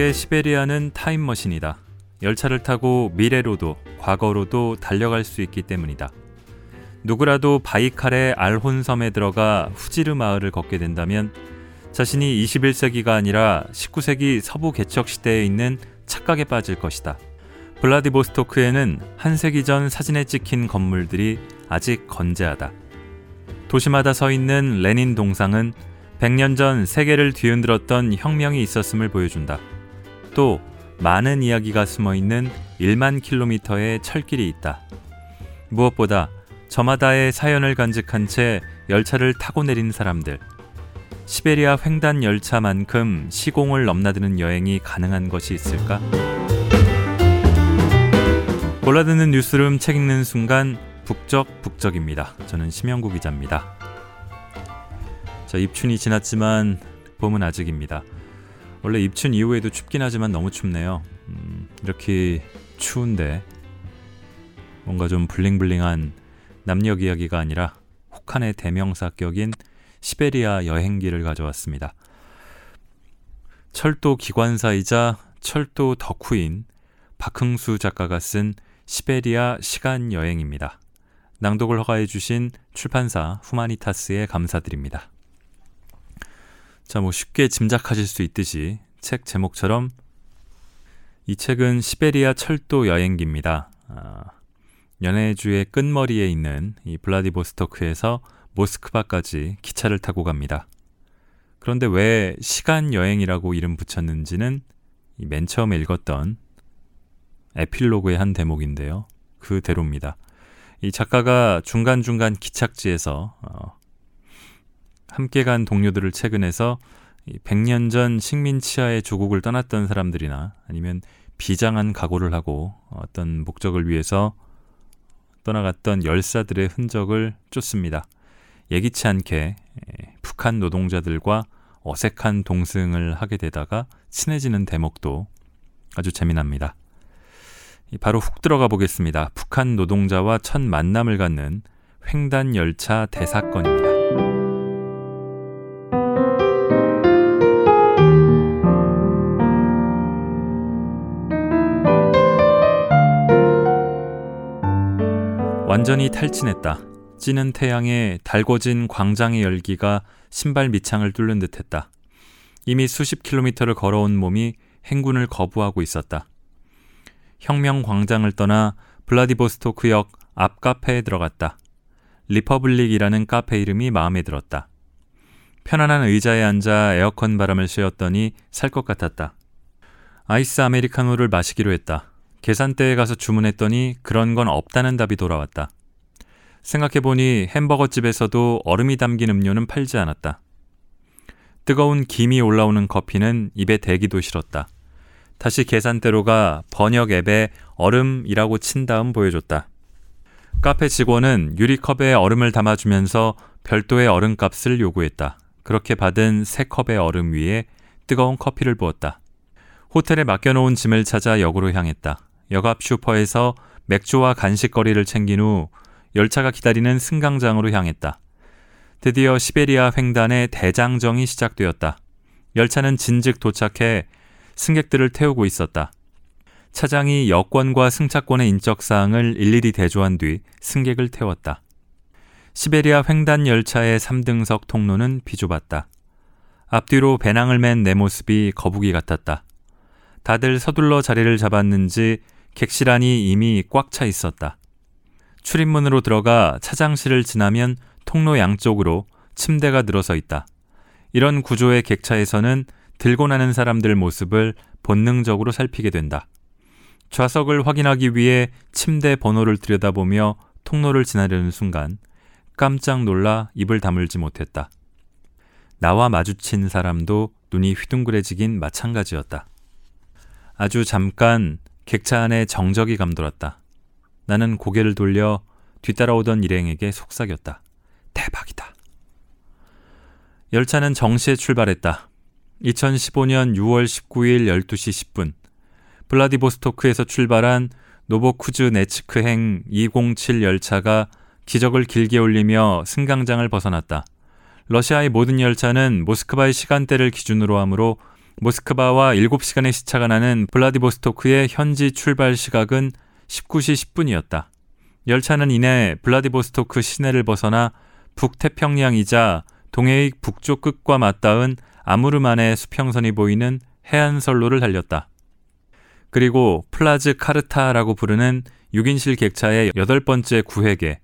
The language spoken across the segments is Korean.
우리에게 시베리아는 타임머신이다. 열차를 타고 미래로도 과거로도 달려갈 수 있기 때문이다. 누구라도 바이칼의 알혼섬에 들어가 후지르 마을을 걷게 된다면 자신이 21세기가 아니라 19세기 서부 개척 시대에 있는 착각에 빠질 것이다. 블라디보스토크에는 한 세기 전 사진에 찍힌 건물들이 아직 건재하다. 도시마다 서 있는 레닌 동상은 100년 전 세계를 뒤흔들었던 혁명이 있었음을 보여준다. 또 많은 이야기가 숨어 있는 1만 킬로미터의 철길이 있다. 무엇보다 저마다의 사연을 간직한 채 열차를 타고 내린 사람들. 시베리아 횡단 열차만큼 시공을 넘나드는 여행이 가능한 것이 있을까? 골라드는 뉴스룸 책 읽는 순간 북적 북적입니다. 저는 심영구 기자입니다. 자, 입춘이 지났지만 봄은 아직입니다. 원래 입춘 이후에도 춥긴 하지만 너무 춥네요. 음, 이렇게 추운데 뭔가 좀 블링블링한 남녘 이야기가 아니라 혹한의 대명사격인 시베리아 여행기를 가져왔습니다. 철도 기관사이자 철도 덕후인 박흥수 작가가 쓴 시베리아 시간 여행입니다. 낭독을 허가해 주신 출판사 후마니타스에 감사드립니다. 자, 뭐 쉽게 짐작하실 수 있듯이 책 제목처럼 이 책은 시베리아 철도 여행기입니다. 아, 연해주의 끝머리에 있는 이 블라디보스토크에서 모스크바까지 기차를 타고 갑니다. 그런데 왜 시간 여행이라고 이름 붙였는지는 맨 처음에 읽었던 에필로그의 한 대목인데요. 그대로입니다. 이 작가가 중간중간 기착지에서 어, 함께 간 동료들을 최근에서 100년 전 식민 치하의 조국을 떠났던 사람들이나 아니면 비장한 각오를 하고 어떤 목적을 위해서 떠나갔던 열사들의 흔적을 쫓습니다. 예기치 않게 북한 노동자들과 어색한 동승을 하게 되다가 친해지는 대목도 아주 재미납니다. 바로 훅 들어가 보겠습니다. 북한 노동자와 첫 만남을 갖는 횡단 열차 대사건입니다. 완전히 탈진했다. 찌는 태양에 달궈진 광장의 열기가 신발 밑창을 뚫는 듯했다. 이미 수십 킬로미터를 걸어온 몸이 행군을 거부하고 있었다. 혁명 광장을 떠나 블라디보스토크역 앞 카페에 들어갔다. 리퍼블릭이라는 카페 이름이 마음에 들었다. 편안한 의자에 앉아 에어컨 바람을 쐬었더니 살 것 같았다. 아이스 아메리카노를 마시기로 했다. 계산대에 가서 주문했더니 그런 건 없다는 답이 돌아왔다. 생각해보니 햄버거 집에서도 얼음이 담긴 음료는 팔지 않았다. 뜨거운 김이 올라오는 커피는 입에 대기도 싫었다. 다시 계산대로 가 번역 앱에 얼음이라고 친 다음 보여줬다. 카페 직원은 유리컵에 얼음을 담아주면서 별도의 얼음값을 요구했다. 그렇게 받은 새 컵의 얼음 위에 뜨거운 커피를 부었다. 호텔에 맡겨놓은 짐을 찾아 역으로 향했다. 역앞 슈퍼에서 맥주와 간식거리를 챙긴 후 열차가 기다리는 승강장으로 향했다. 드디어 시베리아 횡단의 대장정이 시작되었다. 열차는 진즉 도착해 승객들을 태우고 있었다. 차장이 여권과 승차권의 인적사항을 일일이 대조한 뒤 승객을 태웠다. 시베리아 횡단 열차의 3등석 통로는 비좁았다. 앞뒤로 배낭을 맨 내 모습이 거북이 같았다. 다들 서둘러 자리를 잡았는지 객실안이 이미 꽉 차 있었다. 출입문으로 들어가 차장실을 지나면 통로 양쪽으로 침대가 늘어서 있다. 이런 구조의 객차에서는 들고 나는 사람들 모습을 본능적으로 살피게 된다. 좌석을 확인하기 위해 침대 번호를 들여다보며 통로를 지나려는 순간 깜짝 놀라 입을 다물지 못했다. 나와 마주친 사람도 눈이 휘둥그레지긴 마찬가지였다. 아주 잠깐 객차 안에 정적이 감돌았다. 나는 고개를 돌려 뒤따라오던 일행에게 속삭였다. 대박이다. 열차는 정시에 출발했다. 2015년 6월 19일 12시 10분 블라디보스토크에서 출발한 노보쿠즈 네츠크행 207 열차가 기적을 길게 올리며 승강장을 벗어났다. 러시아의 모든 열차는 모스크바의 시간대를 기준으로 하므로 모스크바와 7시간의 시차가 나는 블라디보스토크의 현지 출발 시각은 19시 10분이었다. 열차는 이내 블라디보스토크 시내를 벗어나 북태평양이자 동해의 북쪽 끝과 맞닿은 아무르만의 수평선이 보이는 해안선로를 달렸다. 그리고 плацкарта라고 부르는 6인실 객차의 여덟 번째 구획에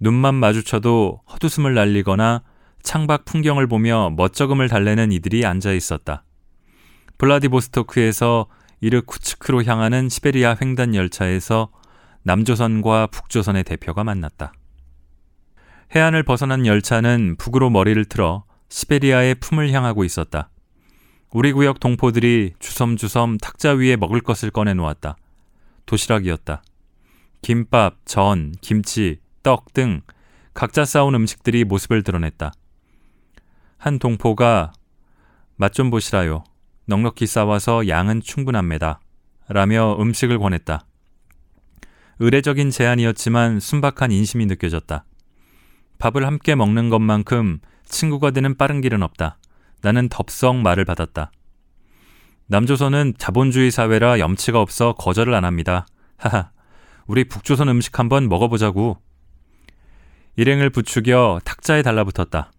눈만 마주쳐도 헛웃음을 날리거나 창밖 풍경을 보며 멋쩍음을 달래는 이들이 앉아 있었다. 블라디보스토크에서 이르쿠츠크로 향하는 시베리아 횡단 열차에서 남조선과 북조선의 대표가 만났다. 해안을 벗어난 열차는 북으로 머리를 틀어 시베리아의 품을 향하고 있었다. 우리 구역 동포들이 주섬주섬 탁자 위에 먹을 것을 꺼내 놓았다. 도시락이었다. 김밥, 전, 김치, 떡 등 각자 싸온 음식들이 모습을 드러냈다. 한 동포가 맛 좀 보시라요. 넉넉히 싸와서 양은 충분합니다. 라며 음식을 권했다. 의례적인 제안이었지만 순박한 인심이 느껴졌다. 밥을 함께 먹는 것만큼 친구가 되는 빠른 길은 없다. 나는 덥석 말을 받았다. 남조선은 자본주의 사회라 염치가 없어 거절을 안 합니다. 하하, 우리 북조선 음식 한번 먹어보자고. 일행을 부추겨 탁자에 달라붙었다.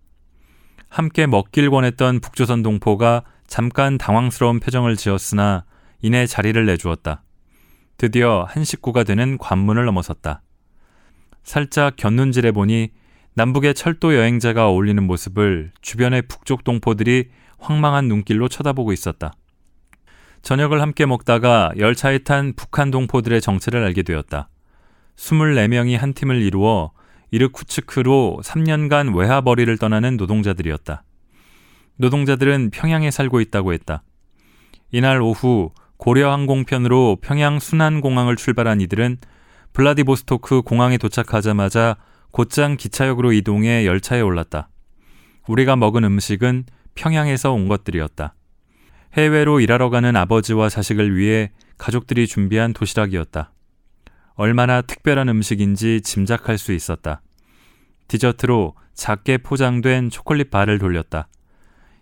함께 먹길 권했던 북조선 동포가 잠깐 당황스러운 표정을 지었으나 이내 자리를 내주었다. 드디어 한 식구가 되는 관문을 넘어섰다. 살짝 곁눈질해 보니 남북의 철도 여행자가 어울리는 모습을 주변의 북쪽 동포들이 황망한 눈길로 쳐다보고 있었다. 저녁을 함께 먹다가 열차에 탄 북한 동포들의 정체를 알게 되었다. 24명이 한 팀을 이루어 이르쿠츠크로 3년간 외화벌이를 떠나는 노동자들이었다. 노동자들은 평양에 살고 있다고 했다. 이날 오후 고려 항공편으로 평양 순안공항을 출발한 이들은 블라디보스토크 공항에 도착하자마자 곧장 기차역으로 이동해 열차에 올랐다. 우리가 먹은 음식은 평양에서 온 것들이었다. 해외로 일하러 가는 아버지와 자식을 위해 가족들이 준비한 도시락이었다. 얼마나 특별한 음식인지 짐작할 수 있었다. 디저트로 작게 포장된 초콜릿 바를 돌렸다.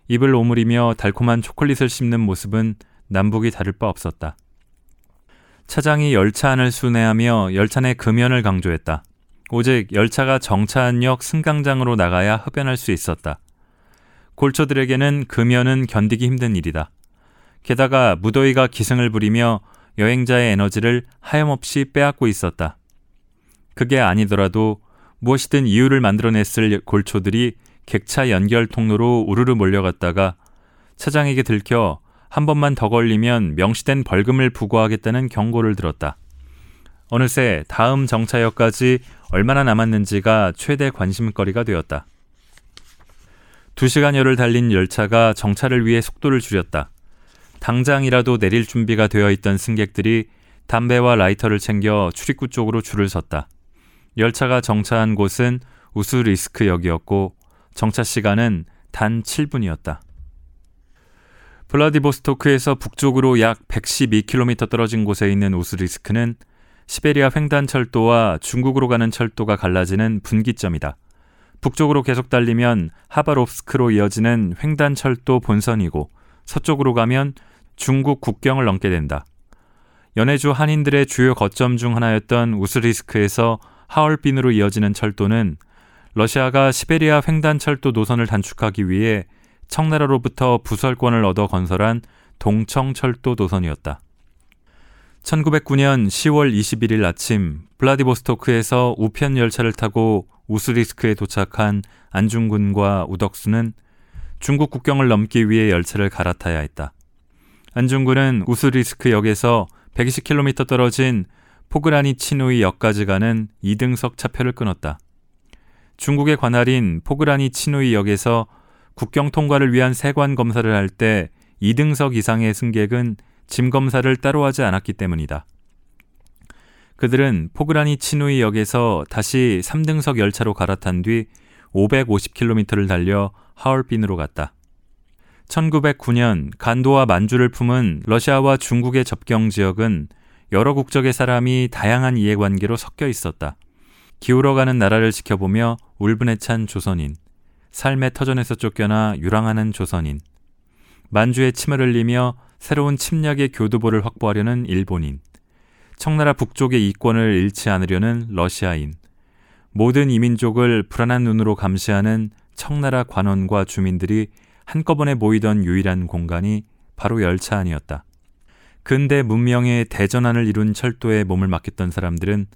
입을 오므리며 달콤한 초콜릿을 씹는 모습은 남북이 다를 바 없었다. 차장이 열차 안을 순회하며 열차 내 금연을 강조했다. 오직 열차가 정차한역 승강장으로 나가야 흡연할 수 있었다. 골초들에게는 금연은 견디기 힘든 일이다. 게다가 무더위가 기승을 부리며 여행자의 에너지를 하염없이 빼앗고 있었다. 그게 아니더라도 무엇이든 이유를 만들어냈을 골초들이 객차 연결 통로로 우르르 몰려갔다가 차장에게 들켜 한 번만 더 걸리면 명시된 벌금을 부과하겠다는 경고를 들었다. 어느새 다음 정차역까지 얼마나 남았는지가 최대 관심거리가 되었다. 두 시간여를 달린 열차가 정차를 위해 속도를 줄였다. 당장이라도 내릴 준비가 되어 있던 승객들이 담배와 라이터를 챙겨 출입구 쪽으로 줄을 섰다. 열차가 정차한 곳은 우스리스크역이었고 정차 시간은 단 7분이었다. 블라디보스토크에서 북쪽으로 약 112km 떨어진 곳에 있는 우스리스크는 시베리아 횡단 철도와 중국으로 가는 철도가 갈라지는 분기점이다. 북쪽으로 계속 달리면 하바롭스크로 이어지는 횡단 철도 본선이고 서쪽으로 가면 중국 국경을 넘게 된다. 연해주 한인들의 주요 거점 중 하나였던 우스리스크에서 하얼빈으로 이어지는 철도는 러시아가 시베리아 횡단 철도 노선을 단축하기 위해 청나라로부터 부설권을 얻어 건설한 동청철도 노선이었다. 1909년 10월 21일 아침 블라디보스토크에서 우편 열차를 타고 우스리스크에 도착한 안중근과 우덕수는 중국 국경을 넘기 위해 열차를 갈아타야 했다. 안중근은 우스리스크 역에서 120km 떨어진 포그라니 치누이 역까지 가는 2등석 차표를 끊었다. 중국의 관할인 포그라니 치누이 역에서 국경 통과를 위한 세관 검사를 할 때 2등석 이상의 승객은 짐 검사를 따로 하지 않았기 때문이다. 그들은 포그라니 치누이 역에서 다시 3등석 열차로 갈아탄 뒤 550km를 달려 하얼빈으로 갔다. 1909년 간도와 만주를 품은 러시아와 중국의 접경 지역은 여러 국적의 사람이 다양한 이해관계로 섞여 있었다. 기울어가는 나라를 지켜보며 울분에 찬 조선인, 삶의 터전에서 쫓겨나 유랑하는 조선인, 만주에 침을 흘리며 새로운 침략의 교두보를 확보하려는 일본인, 청나라 북쪽의 이권을 잃지 않으려는 러시아인, 모든 이민족을 불안한 눈으로 감시하는 청나라 관원과 주민들이 한꺼번에 모이던 유일한 공간이 바로 열차 안이었다. 근대 문명의 대전환을 이룬 철도에 몸을 맡겼던 사람들은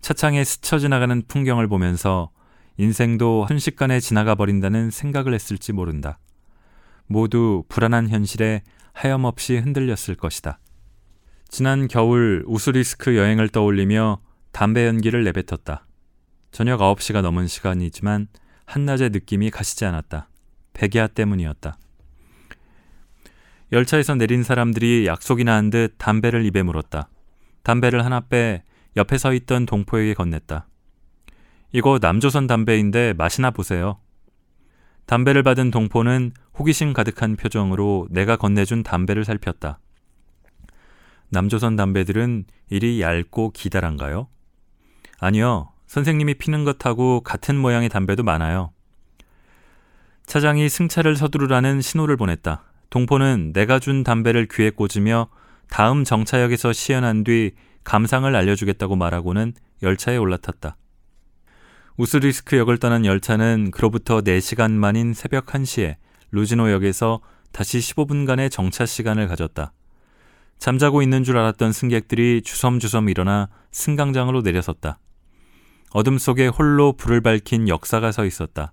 차창에 스쳐 지나가는 풍경을 보면서 인생도 순식간에 지나가 버린다는 생각을 했을지 모른다. 모두 불안한 현실에 하염없이 흔들렸을 것이다. 지난 겨울 우스리스크 여행을 떠올리며 담배 연기를 내뱉었다. 저녁 9시가 넘은 시간이지만 한낮의 느낌이 가시지 않았다. 백야 때문이었다. 열차에서 내린 사람들이 약속이나 한 듯 담배를 입에 물었다. 담배를 하나 빼 옆에 서 있던 동포에게 건넸다. 이거 남조선 담배인데 맛이나 보세요. 담배를 받은 동포는 호기심 가득한 표정으로 내가 건네준 담배를 살폈다. 남조선 담배들은 이리 얇고 기다란가요? 아니요. 선생님이 피는 것하고 같은 모양의 담배도 많아요. 차장이 승차를 서두르라는 신호를 보냈다. 동포는 내가 준 담배를 귀에 꽂으며 다음 정차역에서 시연한 뒤 감상을 알려주겠다고 말하고는 열차에 올라탔다. 우스리스크 역을 떠난 열차는 그로부터 4시간 만인 새벽 1시에 루지노역에서 다시 15분간의 정차 시간을 가졌다. 잠자고 있는 줄 알았던 승객들이 주섬주섬 일어나 승강장으로 내려섰다. 어둠 속에 홀로 불을 밝힌 역사가 서 있었다.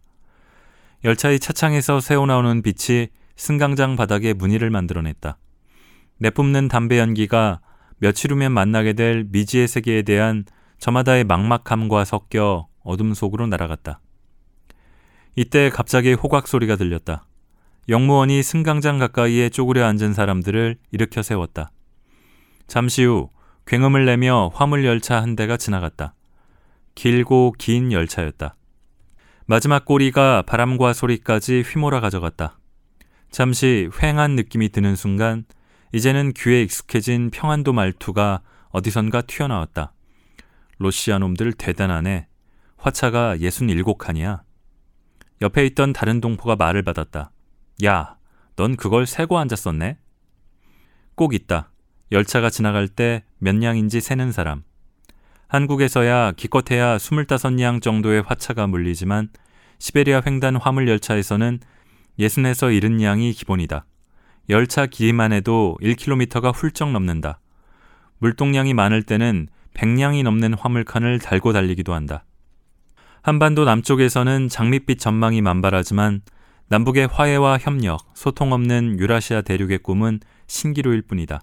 열차의 차창에서 새어나오는 빛이 승강장 바닥에 무늬를 만들어냈다. 내뿜는 담배 연기가 며칠 후면 만나게 될 미지의 세계에 대한 저마다의 막막함과 섞여 어둠 속으로 날아갔다. 이때 갑자기 호각 소리가 들렸다. 영무원이 승강장 가까이에 쪼그려 앉은 사람들을 일으켜 세웠다. 잠시 후 굉음을 내며 화물 열차 한 대가 지나갔다. 길고 긴 열차였다. 마지막 꼬리가 바람과 소리까지 휘몰아 가져갔다. 잠시 휑한 느낌이 드는 순간 이제는 귀에 익숙해진 평안도 말투가 어디선가 튀어나왔다. 로시아 놈들 대단하네. 화차가 67칸이야. 옆에 있던 다른 동포가 말을 받았다. 야, 넌 그걸 세고 앉았었네? 꼭 있다. 열차가 지나갈 때 몇 냥인지 세는 사람. 한국에서야 기껏해야 25냥 정도의 화차가 물리지만 시베리아 횡단 화물 열차에서는 60에서 70냥이 기본이다. 열차 길이만 해도 1km가 훌쩍 넘는다. 물동량이 많을 때는 100량이 넘는 화물칸을 달고 달리기도 한다. 한반도 남쪽에서는 장밋빛 전망이 만발하지만 남북의 화해와 협력, 소통 없는 유라시아 대륙의 꿈은 신기루일 뿐이다.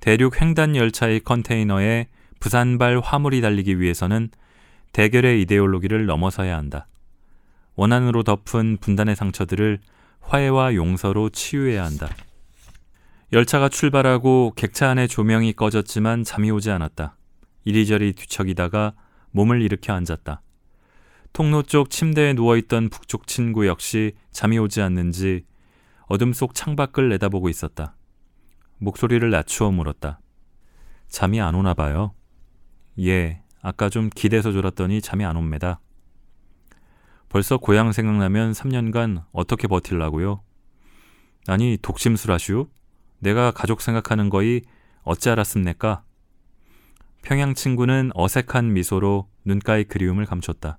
대륙 횡단 열차의 컨테이너에 부산발 화물이 달리기 위해서는 대결의 이데올로기를 넘어서야 한다. 원한으로 덮은 분단의 상처들을 화해와 용서로 치유해야 한다. 열차가 출발하고 객차 안의 조명이 꺼졌지만 잠이 오지 않았다. 이리저리 뒤척이다가 몸을 일으켜 앉았다. 통로 쪽 침대에 누워있던 북쪽 친구 역시 잠이 오지 않는지 어둠 속 창밖을 내다보고 있었다. 목소리를 낮추어 물었다. 잠이 안 오나 봐요. 예, 아까 좀 기대서 졸았더니 잠이 안 옵니다. 벌써 고향 생각나면 3년간 어떻게 버틸라고요? 아니, 독심술 하슈? 내가 가족 생각하는 거이 어찌 알았습니까? 평양 친구는 어색한 미소로 눈가의 그리움을 감췄다.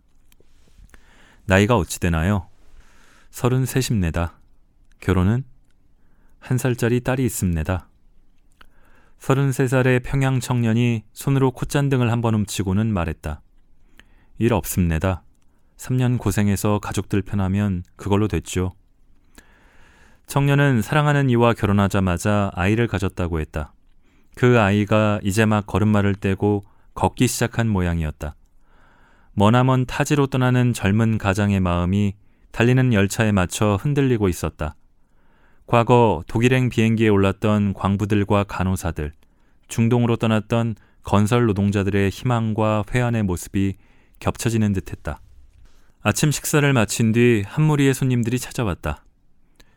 나이가 어찌 되나요? 서른셋입니다. 결혼은? 한 살짜리 딸이 있습니다. 서른세 살의 평양 청년이 손으로 콧잔등을 한 번 훔치고는 말했다. 일 없습니다. 3년 고생해서 가족들 편하면 그걸로 됐죠. 청년은 사랑하는 이와 결혼하자마자 아이를 가졌다고 했다. 그 아이가 이제 막 걸음마를 떼고 걷기 시작한 모양이었다. 머나먼 타지로 떠나는 젊은 가장의 마음이 달리는 열차에 맞춰 흔들리고 있었다. 과거 독일행 비행기에 올랐던 광부들과 간호사들, 중동으로 떠났던 건설 노동자들의 희망과 회한의 모습이 겹쳐지는 듯했다. 아침 식사를 마친 뒤 한 무리의 손님들이 찾아왔다.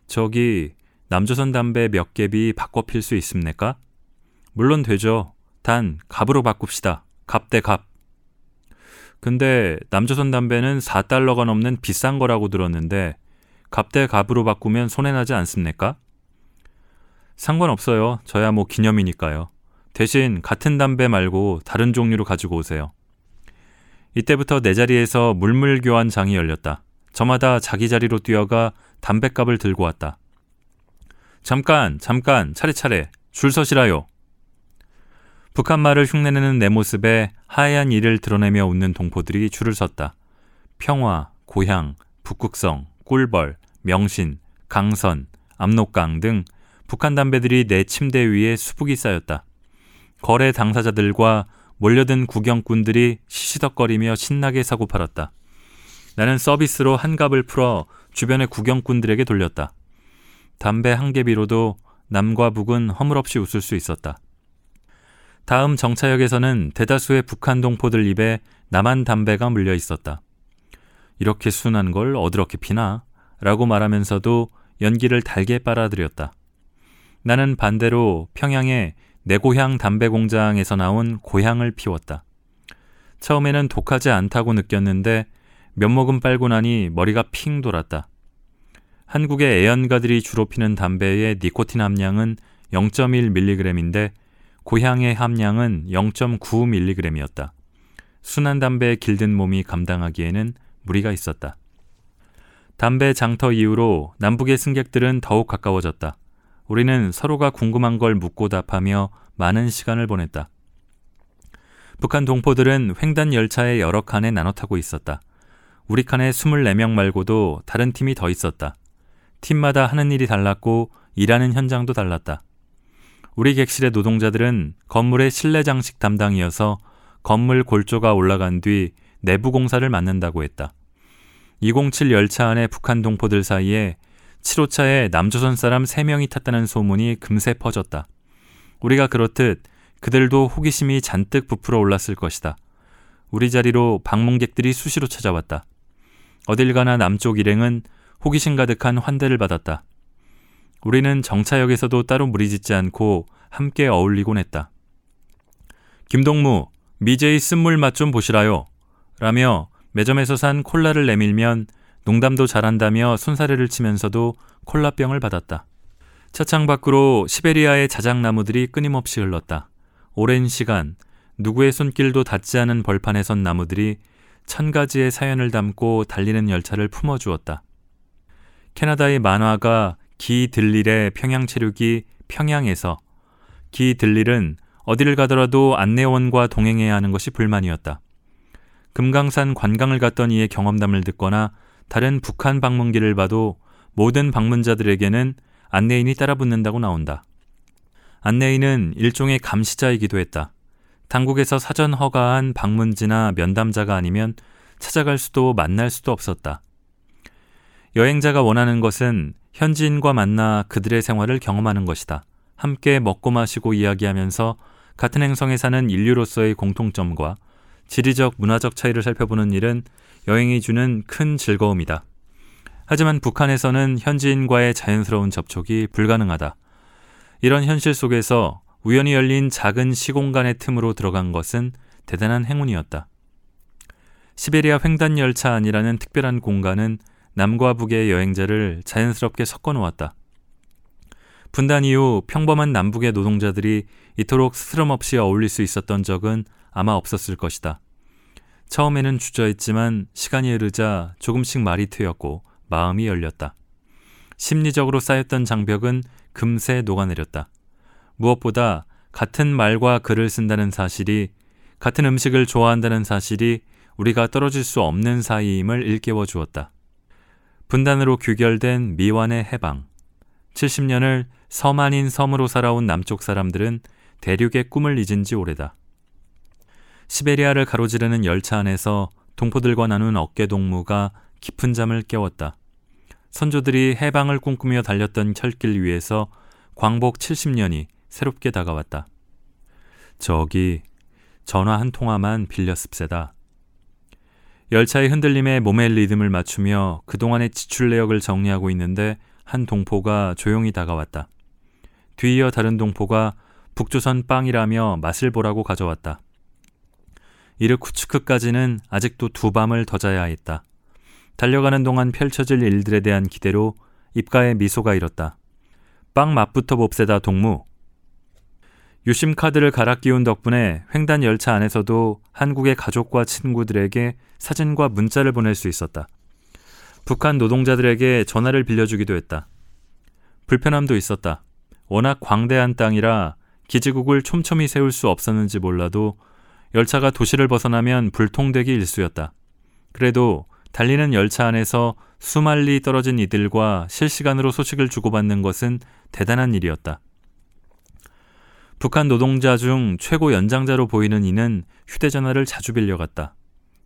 저기 남조선 담배 몇 갭이 바꿔 필 수 있습니까? 물론 되죠. 단 갑으로 바꿉시다. 갑 대 갑. 근데 남조선 담배는 4달러가 넘는 비싼 거라고 들었는데 갑 대 갑으로 바꾸면 손해나지 않습니까? 상관없어요. 저야 뭐 기념이니까요. 대신 같은 담배 말고 다른 종류로 가지고 오세요. 이때부터 내 자리에서 물물 교환장이 열렸다. 저마다 자기 자리로 뛰어가 담뱃값을 들고 왔다. 잠깐, 잠깐, 차례차례, 줄 서시라요. 북한 말을 흉내내는 내 모습에 하얀 이를 드러내며 웃는 동포들이 줄을 섰다. 평화, 고향, 북극성, 꿀벌, 명신, 강선, 압록강 등 북한 담배들이 내 침대 위에 수북이 쌓였다. 거래 당사자들과 몰려든 구경꾼들이 시시덕거리며 신나게 사고 팔았다. 나는 서비스로 한 갑을 풀어 주변의 구경꾼들에게 돌렸다. 담배 한 개비로도 남과 북은 허물없이 웃을 수 있었다. 다음 정차역에서는 대다수의 북한 동포들 입에 남한 담배가 물려 있었다. 이렇게 순한 걸 어드럽게 피나? 라고 말하면서도 연기를 달게 빨아들였다. 나는 반대로 평양의 내 고향 담배 공장에서 나온 고향을 피웠다. 처음에는 독하지 않다고 느꼈는데 몇 모금 빨고 나니 머리가 핑 돌았다. 한국의 애연가들이 주로 피는 담배의 니코틴 함량은 0.1mg인데 고향의 함량은 0.9mg이었다. 순한 담배에 길든 몸이 감당하기에는 무리가 있었다. 담배 장터 이후로 남북의 승객들은 더욱 가까워졌다. 우리는 서로가 궁금한 걸 묻고 답하며 많은 시간을 보냈다. 북한 동포들은 횡단 열차에 여러 칸에 나눠 타고 있었다. 우리 칸에 24명 말고도 다른 팀이 더 있었다. 팀마다 하는 일이 달랐고 일하는 현장도 달랐다. 우리 객실의 노동자들은 건물의 실내 장식 담당이어서 건물 골조가 올라간 뒤 내부 공사를 맡는다고 했다. 207 열차 안에 북한 동포들 사이에 7호차에 남조선 사람 3명이 탔다는 소문이 금세 퍼졌다. 우리가 그렇듯 그들도 호기심이 잔뜩 부풀어 올랐을 것이다. 우리 자리로 방문객들이 수시로 찾아왔다. 어딜 가나 남쪽 일행은 호기심 가득한 환대를 받았다. 우리는 정차역에서도 따로 무리짓지 않고 함께 어울리곤 했다. 김동무, 미제이 쓴물 맛 좀 보시라요. 라며 매점에서 산 콜라를 내밀면 농담도 잘한다며 손사래를 치면서도 콜라병을 받았다. 차창 밖으로 시베리아의 자작나무들이 끊임없이 흘렀다. 오랜 시간 누구의 손길도 닿지 않은 벌판에 선 나무들이 천 가지의 사연을 담고 달리는 열차를 품어주었다. 캐나다의 만화가 기 들릴의 평양 체류기 평양에서 기 들릴은 어디를 가더라도 안내원과 동행해야 하는 것이 불만이었다. 금강산 관광을 갔던 이의 경험담을 듣거나 다른 북한 방문기를 봐도 모든 방문자들에게는 안내인이 따라붙는다고 나온다. 안내인은 일종의 감시자이기도 했다. 당국에서 사전 허가한 방문지나 면담자가 아니면 찾아갈 수도 만날 수도 없었다. 여행자가 원하는 것은 현지인과 만나 그들의 생활을 경험하는 것이다. 함께 먹고 마시고 이야기하면서 같은 행성에 사는 인류로서의 공통점과 지리적 문화적 차이를 살펴보는 일은 여행이 주는 큰 즐거움이다. 하지만 북한에서는 현지인과의 자연스러운 접촉이 불가능하다. 이런 현실 속에서 우연히 열린 작은 시공간의 틈으로 들어간 것은 대단한 행운이었다. 시베리아 횡단 열차 안이라는 특별한 공간은 남과 북의 여행자를 자연스럽게 섞어 놓았다. 분단 이후 평범한 남북의 노동자들이 이토록 스스럼 없이 어울릴 수 있었던 적은 아마 없었을 것이다. 처음에는 주저했지만 시간이 흐르자 조금씩 말이 트였고 마음이 열렸다. 심리적으로 쌓였던 장벽은 금세 녹아내렸다. 무엇보다 같은 말과 글을 쓴다는 사실이 같은 음식을 좋아한다는 사실이 우리가 떨어질 수 없는 사이임을 일깨워 주었다. 분단으로 규결된 미완의 해방. 70년을 섬 아닌 섬으로 살아온 남쪽 사람들은 대륙의 꿈을 잊은 지 오래다. 시베리아를 가로지르는 열차 안에서 동포들과 나눈 어깨 동무가 깊은 잠을 깨웠다. 선조들이 해방을 꿈꾸며 달렸던 철길 위에서 광복 70년이 새롭게 다가왔다. 저기 전화 한 통화만 빌렸습세다. 열차의 흔들림에 몸의 리듬을 맞추며 그동안의 지출 내역을 정리하고 있는데 한 동포가 조용히 다가왔다. 뒤이어 다른 동포가 북조선 빵이라며 맛을 보라고 가져왔다. 이르 쿠츠크까지는 아직도 두 밤을 더 자야 했다. 달려가는 동안 펼쳐질 일들에 대한 기대로 입가에 미소가 일었다. 빵 맛부터 봅세다 동무. 유심 카드를 갈아 끼운 덕분에 횡단 열차 안에서도 한국의 가족과 친구들에게 사진과 문자를 보낼 수 있었다. 북한 노동자들에게 전화를 빌려주기도 했다. 불편함도 있었다. 워낙 광대한 땅이라 기지국을 촘촘히 세울 수 없었는지 몰라도 열차가 도시를 벗어나면 불통되기 일쑤였다. 그래도 달리는 열차 안에서 수말리 떨어진 이들과 실시간으로 소식을 주고받는 것은 대단한 일이었다. 북한 노동자 중 최고 연장자로 보이는 이는 휴대전화를 자주 빌려갔다.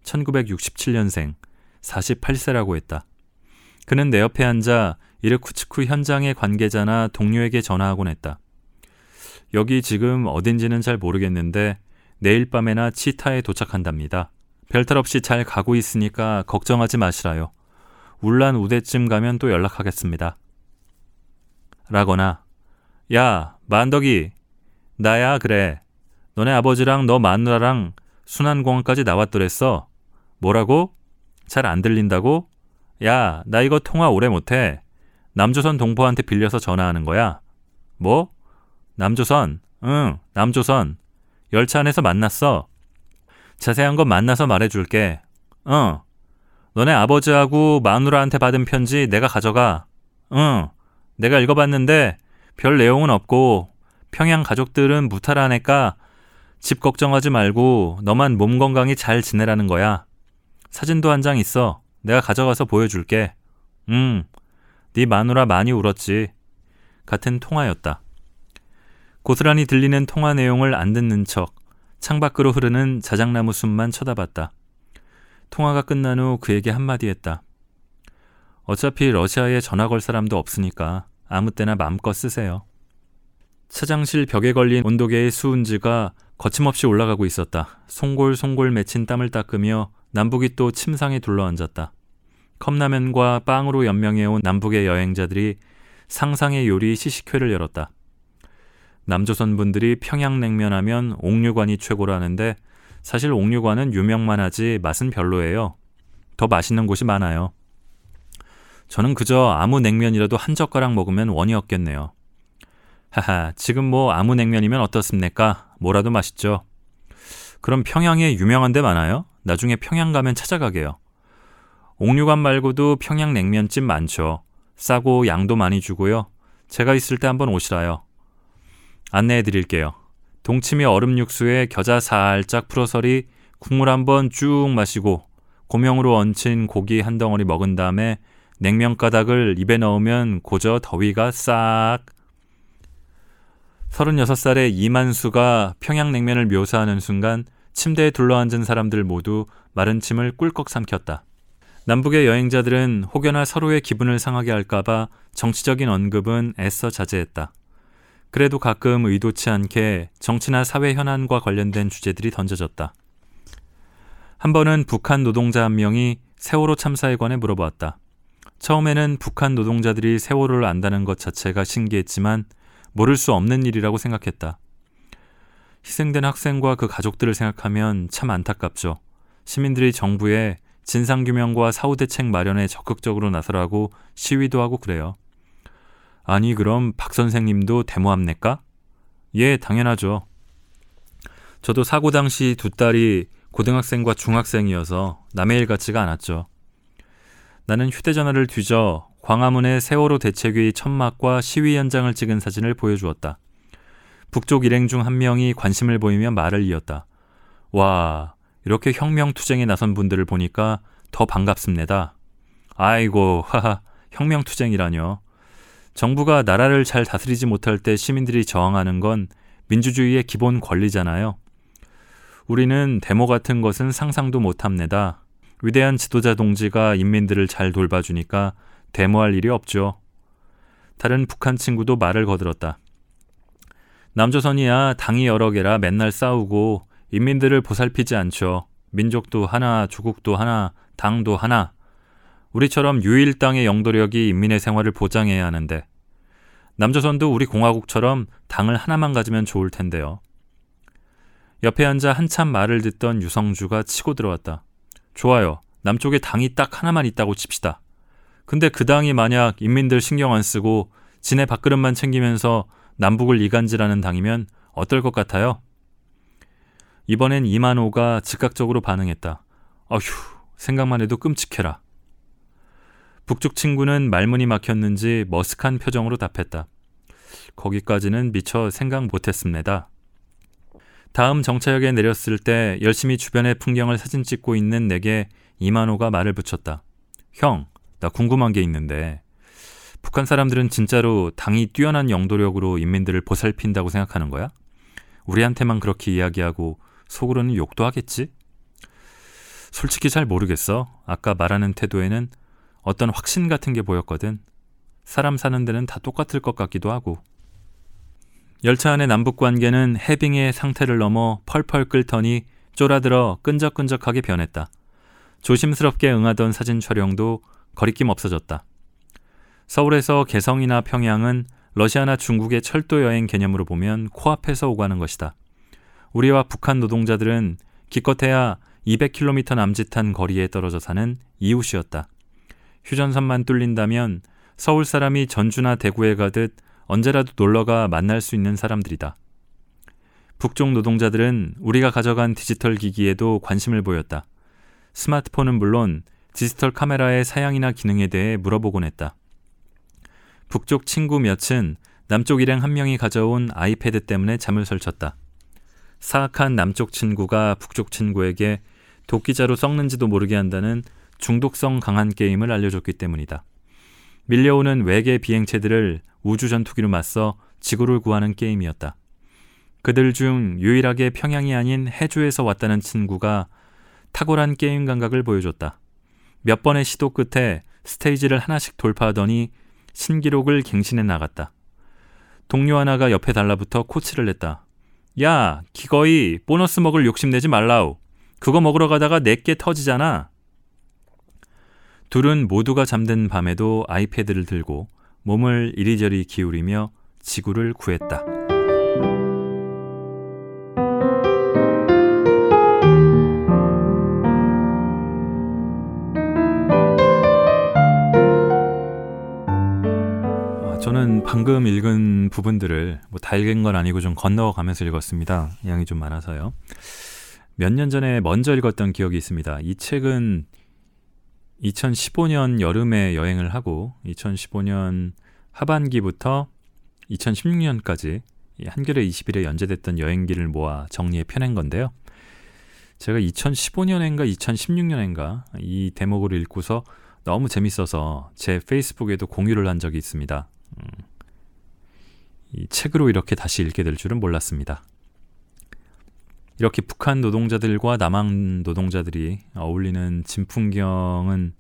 1967년생, 48세라고 했다. 그는 내 옆에 앉아 이르쿠츠크 현장의 관계자나 동료에게 전화하곤 했다. 여기 지금 어딘지는 잘 모르겠는데 내일 밤에나 치타에 도착한답니다. 별탈 없이 잘 가고 있으니까 걱정하지 마시라요. 울란 우대쯤 가면 또 연락하겠습니다. 라거나 야 만덕이 나야 그래 너네 아버지랑 너 마누라랑 순환공항까지 나왔더랬어 뭐라고? 잘 안 들린다고? 야 나 이거 통화 오래 못해 남조선 동포한테 빌려서 전화하는 거야 뭐? 남조선 응 남조선 열차 안에서 만났어 자세한 건 만나서 말해줄게 어 너네 아버지하고 마누라한테 받은 편지 내가 가져가 응 내가 읽어봤는데 별 내용은 없고 평양 가족들은 무탈하니까 집 걱정하지 말고 너만 몸 건강히 잘 지내라는 거야. 사진도 한 장 있어. 내가 가져가서 보여줄게. 음, 네 마누라 많이 울었지. 같은 통화였다. 고스란히 들리는 통화 내용을 안 듣는 척 창밖으로 흐르는 자작나무 숲만 쳐다봤다. 통화가 끝난 후 그에게 한마디 했다. 어차피 러시아에 전화 걸 사람도 없으니까 아무 때나 마음껏 쓰세요. 차장실 벽에 걸린 온도계의 수은지가 거침없이 올라가고 있었다. 송골송골 맺힌 땀을 닦으며 남북이 또 침상에 둘러앉았다. 컵라면과 빵으로 연명해온 남북의 여행자들이 상상의 요리 시식회를 열었다. 남조선 분들이 평양냉면 하면 옥류관이 최고라는데 사실 옥류관은 유명만 하지 맛은 별로예요. 더 맛있는 곳이 많아요. 저는 그저 아무 냉면이라도 한 젓가락 먹으면 원이 없겠네요. 하하, 지금 뭐 아무 냉면이면 어떻습니까? 뭐라도 맛있죠. 그럼 평양에 유명한 데 많아요? 나중에 평양 가면 찾아가게요. 옥류관 말고도 평양 냉면집 많죠. 싸고 양도 많이 주고요. 제가 있을 때 한번 오시라요. 안내해 드릴게요. 동치미 얼음 육수에 겨자 살짝 풀어서리 국물 한번 쭉 마시고 고명으로 얹힌 고기 한 덩어리 먹은 다음에 냉면 가닥을 입에 넣으면 고저 더위가 싹. 36살의 이만수가 평양냉면을 묘사하는 순간 침대에 둘러앉은 사람들 모두 마른 침을 꿀꺽 삼켰다. 남북의 여행자들은 혹여나 서로의 기분을 상하게 할까봐 정치적인 언급은 애써 자제했다. 그래도 가끔 의도치 않게 정치나 사회 현안과 관련된 주제들이 던져졌다. 한 번은 북한 노동자 한 명이 세월호 참사에 관해 물어보았다. 처음에는 북한 노동자들이 세월호를 안다는 것 자체가 신기했지만 모를 수 없는 일이라고 생각했다. 희생된 학생과 그 가족들을 생각하면 참 안타깝죠. 시민들이 정부에 진상규명과 사후 대책 마련에 적극적으로 나서라고 시위도 하고 그래요. 아니, 그럼 박 선생님도 데모합니까? 예, 당연하죠. 저도 사고 당시 두 딸이 고등학생과 중학생이어서 남의 일 같지가 않았죠. 나는 휴대전화를 뒤져 광화문의 세월호 대책위 천막과 시위 현장을 찍은 사진을 보여주었다. 북쪽 일행 중 한 명이 관심을 보이며 말을 이었다. 와, 이렇게 혁명투쟁에 나선 분들을 보니까 더 반갑습니다. 아이고, 하하, 혁명투쟁이라뇨. 정부가 나라를 잘 다스리지 못할 때 시민들이 저항하는 건 민주주의의 기본 권리잖아요. 우리는 데모 같은 것은 상상도 못합니다. 위대한 지도자 동지가 인민들을 잘 돌봐주니까 데모할 일이 없죠. 다른 북한 친구도 말을 거들었다. 남조선이야 당이 여러 개라 맨날 싸우고 인민들을 보살피지 않죠. 민족도 하나, 조국도 하나, 당도 하나. 우리처럼 유일 당의 영도력이 인민의 생활을 보장해야 하는데 남조선도 우리 공화국처럼 당을 하나만 가지면 좋을 텐데요. 옆에 앉아 한참 말을 듣던 유성주가 치고 들어왔다. 좋아요. 남쪽에 당이 딱 하나만 있다고 칩시다. 근데 그 당이 만약 인민들 신경 안 쓰고 지네 밥그릇만 챙기면서 남북을 이간질하는 당이면 어떨 것 같아요? 이번엔 이만호가 즉각적으로 반응했다. 어휴, 생각만 해도 끔찍해라. 북쪽 친구는 말문이 막혔는지 머쓱한 표정으로 답했다. 거기까지는 미처 생각 못했습니다. 다음 정차역에 내렸을 때 열심히 주변의 풍경을 사진 찍고 있는 내게 이만호가 말을 붙였다. 형, 나 궁금한 게 있는데 북한 사람들은 진짜로 당이 뛰어난 영도력으로 인민들을 보살핀다고 생각하는 거야? 우리한테만 그렇게 이야기하고 속으로는 욕도 하겠지? 솔직히 잘 모르겠어. 아까 말하는 태도에는 어떤 확신 같은 게 보였거든. 사람 사는 데는 다 똑같을 것 같기도 하고. 열차 안의 남북 관계는 해빙의 상태를 넘어 펄펄 끓더니 쫄아들어 끈적끈적하게 변했다. 조심스럽게 응하던 사진 촬영도 거리낌 없어졌다. 서울에서 개성이나 평양은 러시아나 중국의 철도 여행 개념으로 보면 코앞에서 오가는 것이다. 우리와 북한 노동자들은 기껏해야 200km 남짓한 거리에 떨어져 사는 이웃이었다. 휴전선만 뚫린다면 서울 사람이 전주나 대구에 가듯 언제라도 놀러가 만날 수 있는 사람들이다. 북쪽 노동자들은 우리가 가져간 디지털 기기에도 관심을 보였다. 스마트폰은 물론 디지털 카메라의 사양이나 기능에 대해 물어보곤 했다. 북쪽 친구 몇은 남쪽 일행 한 명이 가져온 아이패드 때문에 잠을 설쳤다. 사악한 남쪽 친구가 북쪽 친구에게 도끼자루 썩는지도 모르게 한다는 중독성 강한 게임을 알려줬기 때문이다. 밀려오는 외계 비행체들을 우주 전투기로 맞서 지구를 구하는 게임이었다. 그들 중 유일하게 평양이 아닌 해주에서 왔다는 친구가 탁월한 게임 감각을 보여줬다. 몇 번의 시도 끝에 스테이지를 하나씩 돌파하더니 신기록을 갱신해 나갔다. 동료 하나가 옆에 달라붙어 코치를 냈다. 야, 기거이 보너스 먹을 욕심내지 말라우. 그거 먹으러 가다가 내게 터지잖아. 둘은 모두가 잠든 밤에도 아이패드를 들고 몸을 이리저리 기울이며 지구를 구했다. 아, 저는 방금 읽은 부분들을 뭐 다 읽은 건 아니고 좀 건너가면서 읽었습니다. 양이 좀 많아서요. 몇 년 전에 먼저 읽었던 기억이 있습니다. 이 책은 2015년 여름에 여행을 하고 2015년 하반기부터 2016년까지 한겨레 20일에 연재됐던 여행기를 모아 정리해 펴낸 건데요. 제가 2015년인가 2016년인가 이 대목을 읽고서 너무 재밌어서 제 페이스북에도 공유를 한 적이 있습니다. 음, 이 책으로 이렇게 다시 읽게 될 줄은 몰랐습니다. 이렇게 북한 노동자들과 남한 노동자들이 어울리는 진풍경은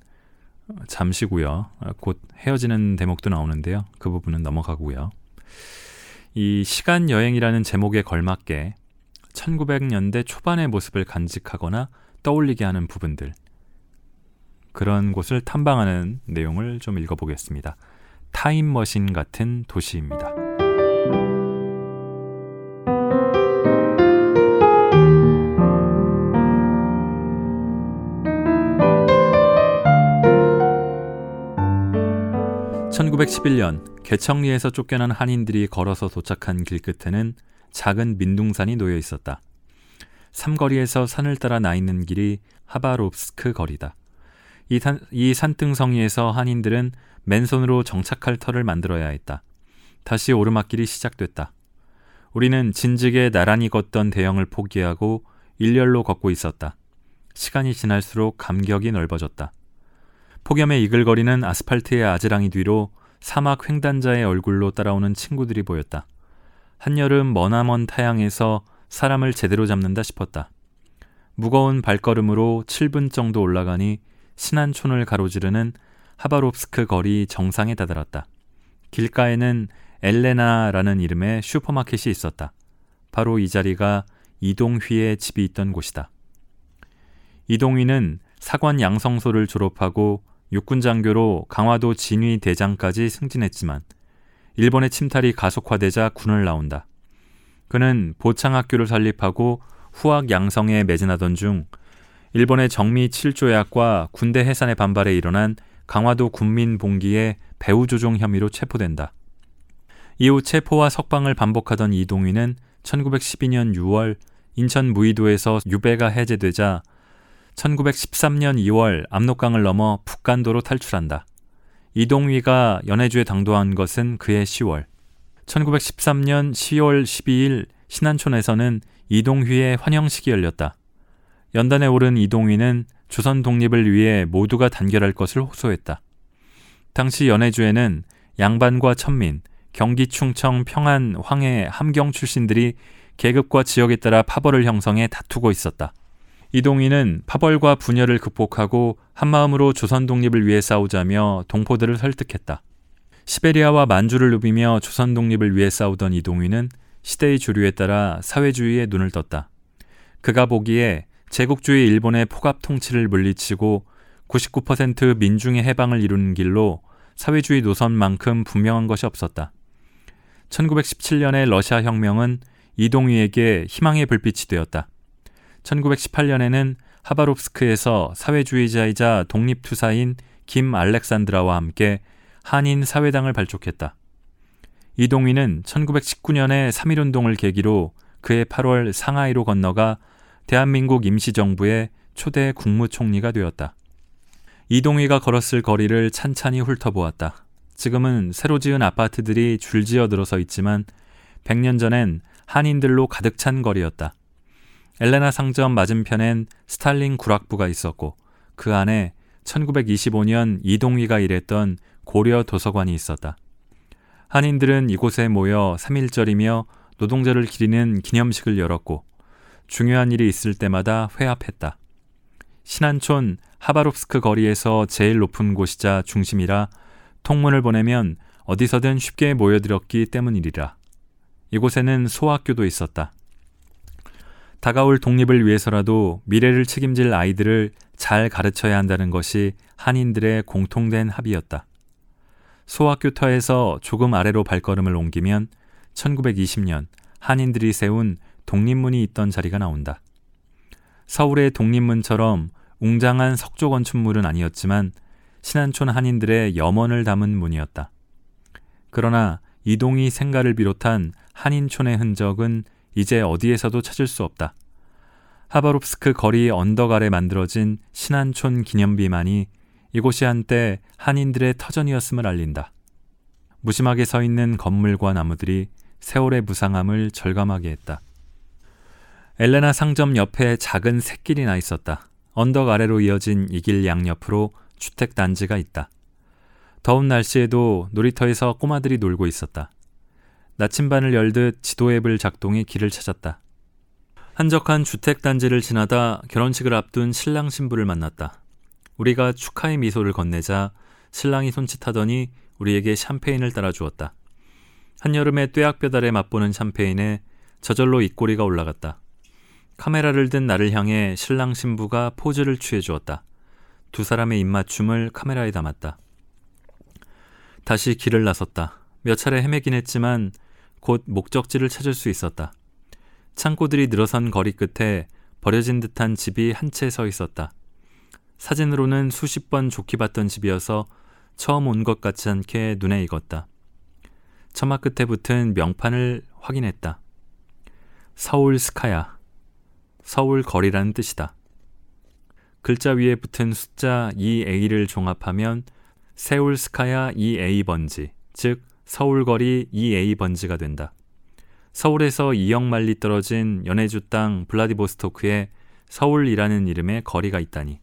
잠시고요. 곧 헤어지는 대목도 나오는데요. 그 부분은 넘어가고요. 이 시간 여행이라는 제목에 걸맞게 1900년대 초반의 모습을 간직하거나 떠올리게 하는 부분들 그런 곳을 탐방하는 내용을 좀 읽어보겠습니다. 타임머신 같은 도시입니다. 1911년 개청리에서 쫓겨난 한인들이 걸어서 도착한 길 끝에는 작은 민둥산이 놓여 있었다. 삼거리에서 산을 따라 나 있는 길이 하바롭스크 거리다. 이, 산, 이 산등성이에서 한인들은 맨손으로 정착할 터를 만들어야 했다. 다시 오르막길이 시작됐다. 우리는 진즉에 나란히 걷던 대형을 포기하고 일렬로 걷고 있었다. 시간이 지날수록 감격이 넓어졌다. 폭염에 이글거리는 아스팔트의 아지랑이 뒤로 사막 횡단자의 얼굴로 따라오는 친구들이 보였다. 한여름 머나먼 타양에서 사람을 제대로 잡는다 싶었다. 무거운 발걸음으로 7분 정도 올라가니 신안촌을 가로지르는 하바롭스크 거리 정상에 다다랐다. 길가에는 엘레나라는 이름의 슈퍼마켓이 있었다. 바로 이 자리가 이동휘의 집이 있던 곳이다. 이동휘는 사관 양성소를 졸업하고 육군 장교로 강화도 진위 대장까지 승진했지만 일본의 침탈이 가속화되자 군을 나온다. 그는 보창학교를 설립하고 후학 양성에 매진하던 중 일본의 정미 7조약과 군대 해산의 반발에 일어난 강화도 군민 봉기의 배후 조종 혐의로 체포된다. 이후 체포와 석방을 반복하던 이동휘는 1912년 6월 인천 무의도에서 유배가 해제되자 1913년 2월 압록강을 넘어 북간도로 탈출한다. 이동휘가 연해주에 당도한 것은 그해 10월. 1913년 10월 12일 신안촌에서는 이동휘의 환영식이 열렸다. 연단에 오른 이동휘는 조선 독립을 위해 모두가 단결할 것을 호소했다. 당시 연해주에는 양반과 천민, 경기 충청 평안 황해 함경 출신들이 계급과 지역에 따라 파벌을 형성해 다투고 있었다. 이동희는 파벌과 분열을 극복하고 한마음으로 조선 독립을 위해 싸우자며 동포들을 설득했다. 시베리아와 만주를 누비며 조선 독립을 위해 싸우던 이동희는 시대의 주류에 따라 사회주의에 눈을 떴다. 그가 보기에 제국주의 일본의 포갑 통치를 물리치고 99% 민중의 해방을 이루는 길로 사회주의 노선만큼 분명한 것이 없었다. 1917년의 러시아 혁명은 이동휘에게 희망의 불빛이 되었다. 1918년에는 하바롭스크에서 사회주의자이자 독립투사인 김 알렉산드라와 함께 한인 사회당을 발족했다. 이동휘는 1919년에 3.1운동을 계기로 그해 8월 상하이로 건너가 대한민국 임시정부의 초대 국무총리가 되었다. 이동휘가 걸었을 거리를 찬찬히 훑어보았다. 지금은 새로 지은 아파트들이 줄지어 들어서 있지만 100년 전엔 한인들로 가득 찬 거리였다. 엘레나 상점 맞은편엔 스탈린 구락부가 있었고 그 안에 1925년 이동휘가 일했던 고려 도서관이 있었다. 한인들은 이곳에 모여 3일절이며 노동절을 기리는 기념식을 열었고 중요한 일이 있을 때마다 회합했다. 신안촌 하바롭스크 거리에서 제일 높은 곳이자 중심이라 통문을 보내면 어디서든 쉽게 모여들었기 때문이리라. 이곳에는 소학교도 있었다. 다가올 독립을 위해서라도 미래를 책임질 아이들을 잘 가르쳐야 한다는 것이 한인들의 공통된 합의였다. 소학교터에서 조금 아래로 발걸음을 옮기면 1920년 한인들이 세운 독립문이 있던 자리가 나온다. 서울의 독립문처럼 웅장한 석조 건축물은 아니었지만 신안촌 한인들의 염원을 담은 문이었다. 그러나 이동희 생가를 비롯한 한인촌의 흔적은 이제 어디에서도 찾을 수 없다. 하바롭스크 거리 언덕 아래 만들어진 신안촌 기념비만이 이곳이 한때 한인들의 터전이었음을 알린다. 무심하게 서 있는 건물과 나무들이 세월의 무상함을 절감하게 했다. 엘레나 상점 옆에 작은 샛길이 나 있었다. 언덕 아래로 이어진 이 길 양옆으로 주택 단지가 있다. 더운 날씨에도 놀이터에서 꼬마들이 놀고 있었다. 나침반을 열듯 지도 앱을 작동해 길을 찾았다. 한적한 주택 단지를 지나다 결혼식을 앞둔 신랑 신부를 만났다. 우리가 축하의 미소를 건네자 신랑이 손짓하더니 우리에게 샴페인을 따라주었다. 한여름에 뙤약볕 아래 맛보는 샴페인에 저절로 입꼬리가 올라갔다. 카메라를 든 나를 향해 신랑 신부가 포즈를 취해 주었다. 두 사람의 입맞춤을 카메라에 담았다. 다시 길을 나섰다. 몇 차례 헤매긴 했지만 곧 목적지를 찾을 수 있었다. 창고들이 늘어선 거리 끝에 버려진 듯한 집이 한 채 서 있었다. 사진으로는 수십 번 좋게 봤던 집이어서 처음 온 것 같지 않게 눈에 익었다. 처마 끝에 붙은 명판을 확인했다. 서울 스카야. 서울 거리라는 뜻이다. 글자 위에 붙은 숫자 2A를 종합하면 세울 스카야 2A 번지, 즉 서울거리 2A 번지가 된다. 서울에서 2억 말리 떨어진 연해주 땅 블라디보스토크에 서울이라는 이름의 거리가 있다니.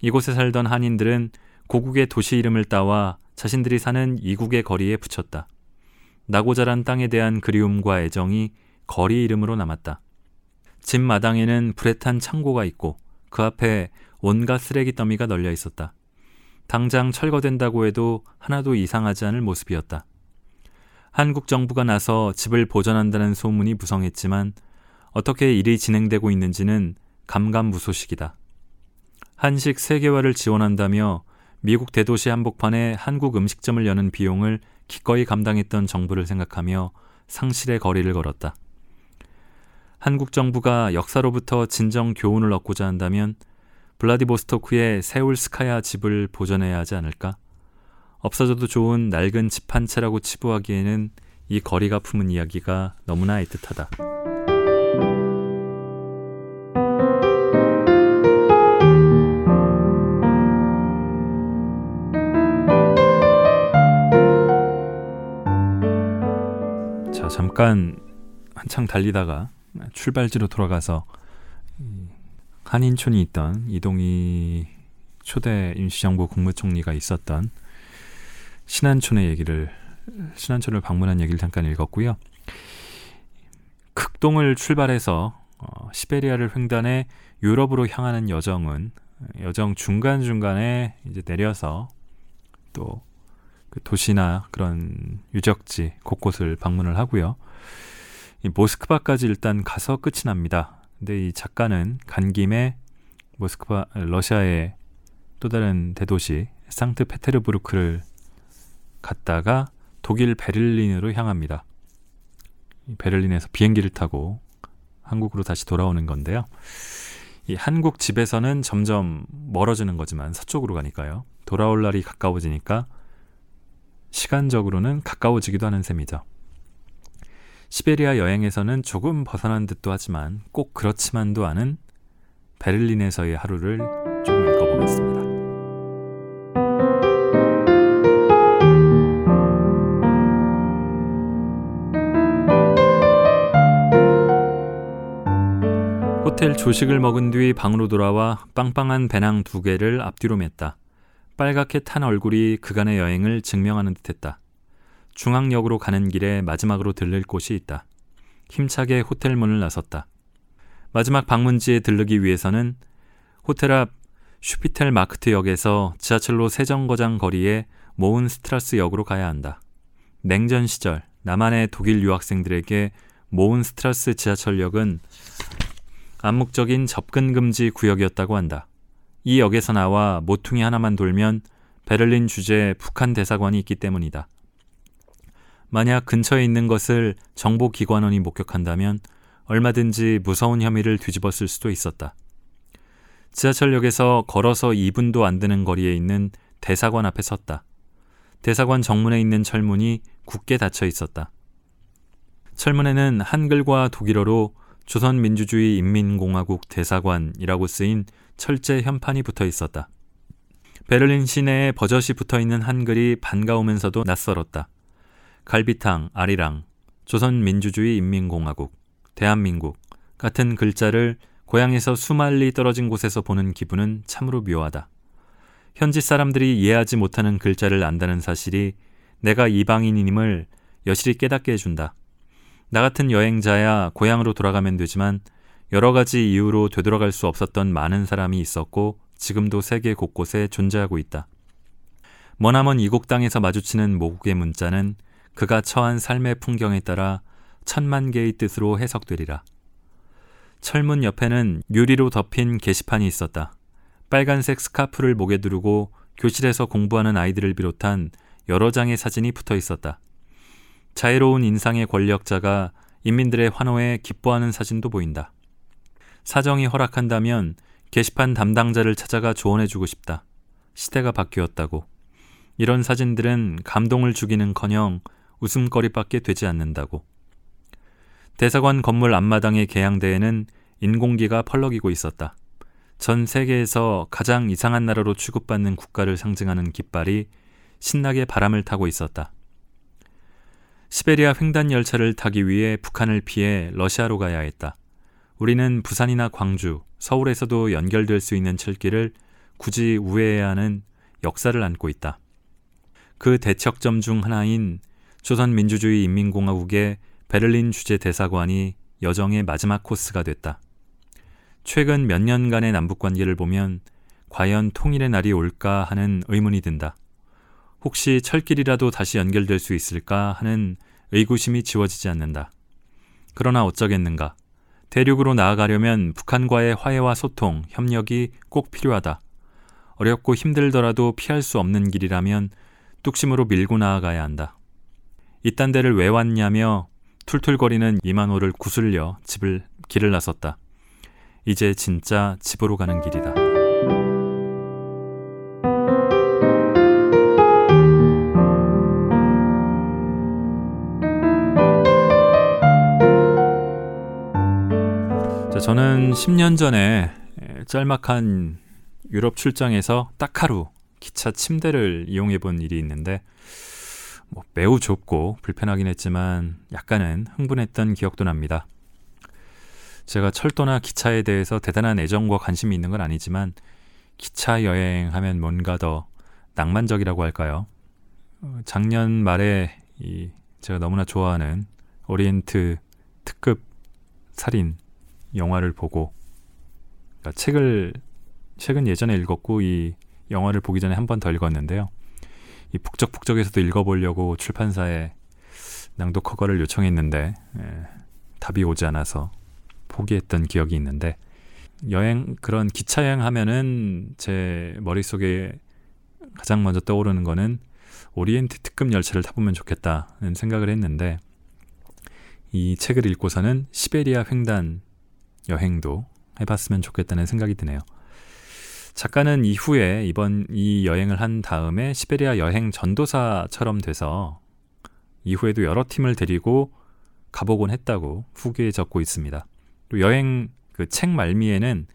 이곳에 살던 한인들은 고국의 도시 이름을 따와 자신들이 사는 이국의 거리에 붙였다. 나고 자란 땅에 대한 그리움과 애정이 거리 이름으로 남았다. 집 마당에는 불에 탄 창고가 있고 그 앞에 온갖 쓰레기 더미가 널려 있었다. 당장 철거된다고 해도 하나도 이상하지 않을 모습이었다. 한국 정부가 나서 집을 보전한다는 소문이 무성했지만 어떻게 일이 진행되고 있는지는 감감무소식이다. 한식 세계화를 지원한다며 미국 대도시 한복판에 한국 음식점을 여는 비용을 기꺼이 감당했던 정부를 생각하며 상실의 거리를 걸었다. 한국 정부가 역사로부터 진정 교훈을 얻고자 한다면 블라디보스토크의 세울스카야 집을 보존해야 하지 않을까? 없어져도 좋은 낡은 집 한 채라고 치부하기에는 이 거리가 품은 이야기가 너무나 애틋하다. 자, 잠깐 한창 달리다가 출발지로 돌아가서 한인촌이 있던 이동희 초대 임시정부 국무총리가 있었던 신안촌의 얘기를 신안촌을 방문한 얘기를 잠깐 읽었고요. 극동을 출발해서 어, 시베리아를 횡단해 유럽으로 향하는 여정은 여정 중간 중간에 이제 내려서 또 그 도시나 그런 유적지 곳곳을 방문을 하고요. 이 모스크바까지 일단 가서 끝이 납니다. 근데 이 작가는 간 김에 모스크바 러시아의 또 다른 대도시 상트페테르부르크를 갔다가 독일 베를린으로 향합니다. 베를린에서 비행기를 타고 한국으로 다시 돌아오는 건데요. 이 한국 집에서는 점점 멀어지는 거지만 서쪽으로 가니까요. 돌아올 날이 가까워지니까 시간적으로는 가까워지기도 하는 셈이죠. 시베리아 여행에서는 조금 벗어난 듯도 하지만 꼭 그렇지만도 않은 베를린에서의 하루를 조금 읽어보겠습니다. 호텔 조식을 먹은 뒤 방으로 돌아와 빵빵한 배낭 두 개를 앞뒤로 맸다. 빨갛게 탄 얼굴이 그간의 여행을 증명하는 듯했다. 중앙역으로 가는 길에 마지막으로 들릴 곳이 있다. 힘차게 호텔 문을 나섰다. 마지막 방문지에 들르기 위해서는 호텔 앞 슈피텔 마크트역에서 지하철로 세정거장 거리에 모렌슈트라세 역으로 가야 한다. 냉전 시절 남한의 독일 유학생들에게 모렌슈트라세 지하철역은 암묵적인 접근 금지 구역이었다고 한다. 이 역에서 나와 모퉁이 하나만 돌면 베를린 주재 북한 대사관이 있기 때문이다. 만약 근처에 있는 것을 정보기관원이 목격한다면 얼마든지 무서운 혐의를 뒤집었을 수도 있었다. 지하철역에서 걸어서 2분도 안 되는 거리에 있는 대사관 앞에 섰다. 대사관 정문에 있는 철문이 굳게 닫혀 있었다. 철문에는 한글과 독일어로 조선민주주의 인민공화국 대사관이라고 쓰인 철제 현판이 붙어 있었다. 베를린 시내에 버젓이 붙어 있는 한글이 반가우면서도 낯설었다. 갈비탕, 아리랑, 조선민주주의 인민공화국, 대한민국 같은 글자를 고향에서 수만리 떨어진 곳에서 보는 기분은 참으로 묘하다. 현지 사람들이 이해하지 못하는 글자를 안다는 사실이 내가 이방인임을 여실히 깨닫게 해준다. 나 같은 여행자야 고향으로 돌아가면 되지만 여러 가지 이유로 되돌아갈 수 없었던 많은 사람이 있었고 지금도 세계 곳곳에 존재하고 있다. 머나먼 이국 땅에서 마주치는 모국의 문자는 그가 처한 삶의 풍경에 따라 천만 개의 뜻으로 해석되리라. 철문 옆에는 유리로 덮인 게시판이 있었다. 빨간색 스카프를 목에 두르고 교실에서 공부하는 아이들을 비롯한 여러 장의 사진이 붙어 있었다. 자유로운 인상의 권력자가 인민들의 환호에 기뻐하는 사진도 보인다. 사정이 허락한다면 게시판 담당자를 찾아가 조언해주고 싶다. 시대가 바뀌었다고. 이런 사진들은 감동을 주기는 커녕 웃음거리밖에 되지 않는다고. 대사관 건물 앞마당의 개양대에는 인공기가 펄럭이고 있었다. 전 세계에서 가장 이상한 나라로 취급받는 국가를 상징하는 깃발이 신나게 바람을 타고 있었다. 시베리아 횡단 열차를 타기 위해 북한을 피해 러시아로 가야 했다. 우리는 부산이나 광주, 서울에서도 연결될 수 있는 철길을 굳이 우회해야 하는 역사를 안고 있다. 그 대척점 중 하나인 조선민주주의 인민공화국의 베를린 주재 대사관이 여정의 마지막 코스가 됐다. 최근 몇 년간의 남북 관계를 보면 과연 통일의 날이 올까 하는 의문이 든다. 혹시 철길이라도 다시 연결될 수 있을까 하는 의구심이 지워지지 않는다. 그러나 어쩌겠는가. 대륙으로 나아가려면 북한과의 화해와 소통, 협력이 꼭 필요하다. 어렵고 힘들더라도 피할 수 없는 길이라면 뚝심으로 밀고 나아가야 한다. 이딴 데를 왜 왔냐며 툴툴거리는 이만호를 구슬려 집을 길을 나섰다. 이제 진짜 집으로 가는 길이다. 저는 10년 전에 짤막한 유럽 출장에서 딱 하루 기차 침대를 이용해 본 일이 있는데 뭐 매우 좁고 불편하긴 했지만 약간은 흥분했던 기억도 납니다. 제가 철도나 기차에 대해서 대단한 애정과 관심이 있는 건 아니지만 기차 여행하면 뭔가 더 낭만적이라고 할까요? 어, 작년 말에 이 제가 너무나 좋아하는 오리엔트 특급 살인 영화를 보고 그러니까 책을 책은 예전에 읽었고 이 영화를 보기 전에 한 번 더 읽었는데요. 이 북적북적에서도 읽어보려고 출판사에 낭독 허가를 요청했는데 예, 답이 오지 않아서 포기했던 기억이 있는데 여행 그런 기차 여행 하면은 제 머릿속에 가장 먼저 떠오르는 거는 오리엔트 특급 열차를 타보면 좋겠다는 생각을 했는데 이 책을 읽고서는 시베리아 횡단 여행도 해봤으면 좋겠다는 생각이 드네요. 작가는 이후에 이번 이 여행을 한 다음에 시베리아 여행 전도사처럼 돼서 이후에도 여러 팀을 데리고 가보곤 했다고 후기에 적고 있습니다. 또 여행 그 책 말미에는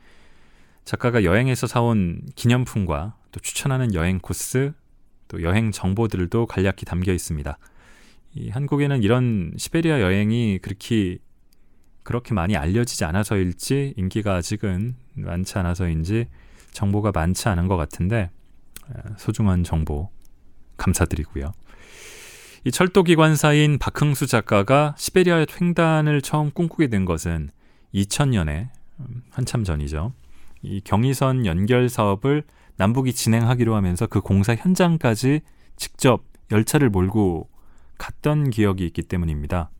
작가가 여행에서 사온 기념품과 또 추천하는 여행 코스, 또 여행 정보들도 간략히 담겨 있습니다. 이 한국에는 이런 시베리아 여행이 그렇게 그렇게 많이 알려지지 않아서일지 인기가 아직은 많지 않아서인지 정보가 많지 않은 것 같은데 소중한 정보 감사드리고요. 이 철도 기관사인 박흥수 작가가 시베리아 횡단을 처음 꿈꾸게 된 것은 2000년에 음, 한참 전이죠. 이 경의선 연결 사업을 남북이 진행하기로 하면서 그 공사 현장까지 직접 열차를 몰고 갔던 기억이 있기 때문입니다.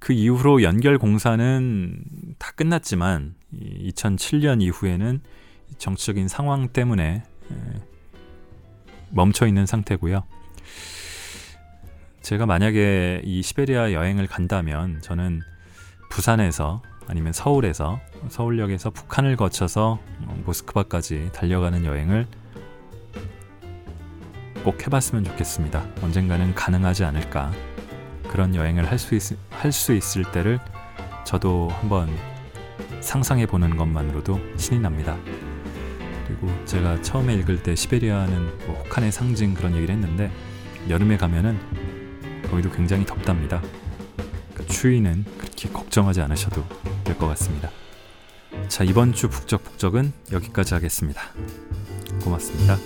그 이후로 연결 공사는 다 끝났지만 2007년 이후에는 정치적인 상황 때문에 멈춰 있는 상태고요. 제가 만약에 이 시베리아 여행을 간다면 저는 부산에서 아니면 서울에서 서울역에서 북한을 거쳐서 모스크바까지 달려가는 여행을 꼭 해봤으면 좋겠습니다. 언젠가는 가능하지 않을까. 그런 여행을 할 수 할 수 있을 때를 저도 한번 상상해 보는 것만으로도 신이 납니다. 그리고 제가 처음에 읽을 때 시베리아는 뭐 혹한의 상징 그런 얘기를 했는데 여름에 가면은 거기도 굉장히 덥답니다. 그러니까 추위는 그렇게 걱정하지 않으셔도 될 것 같습니다. 자 이번 주 북적북적은 여기까지 하겠습니다. 고맙습니다.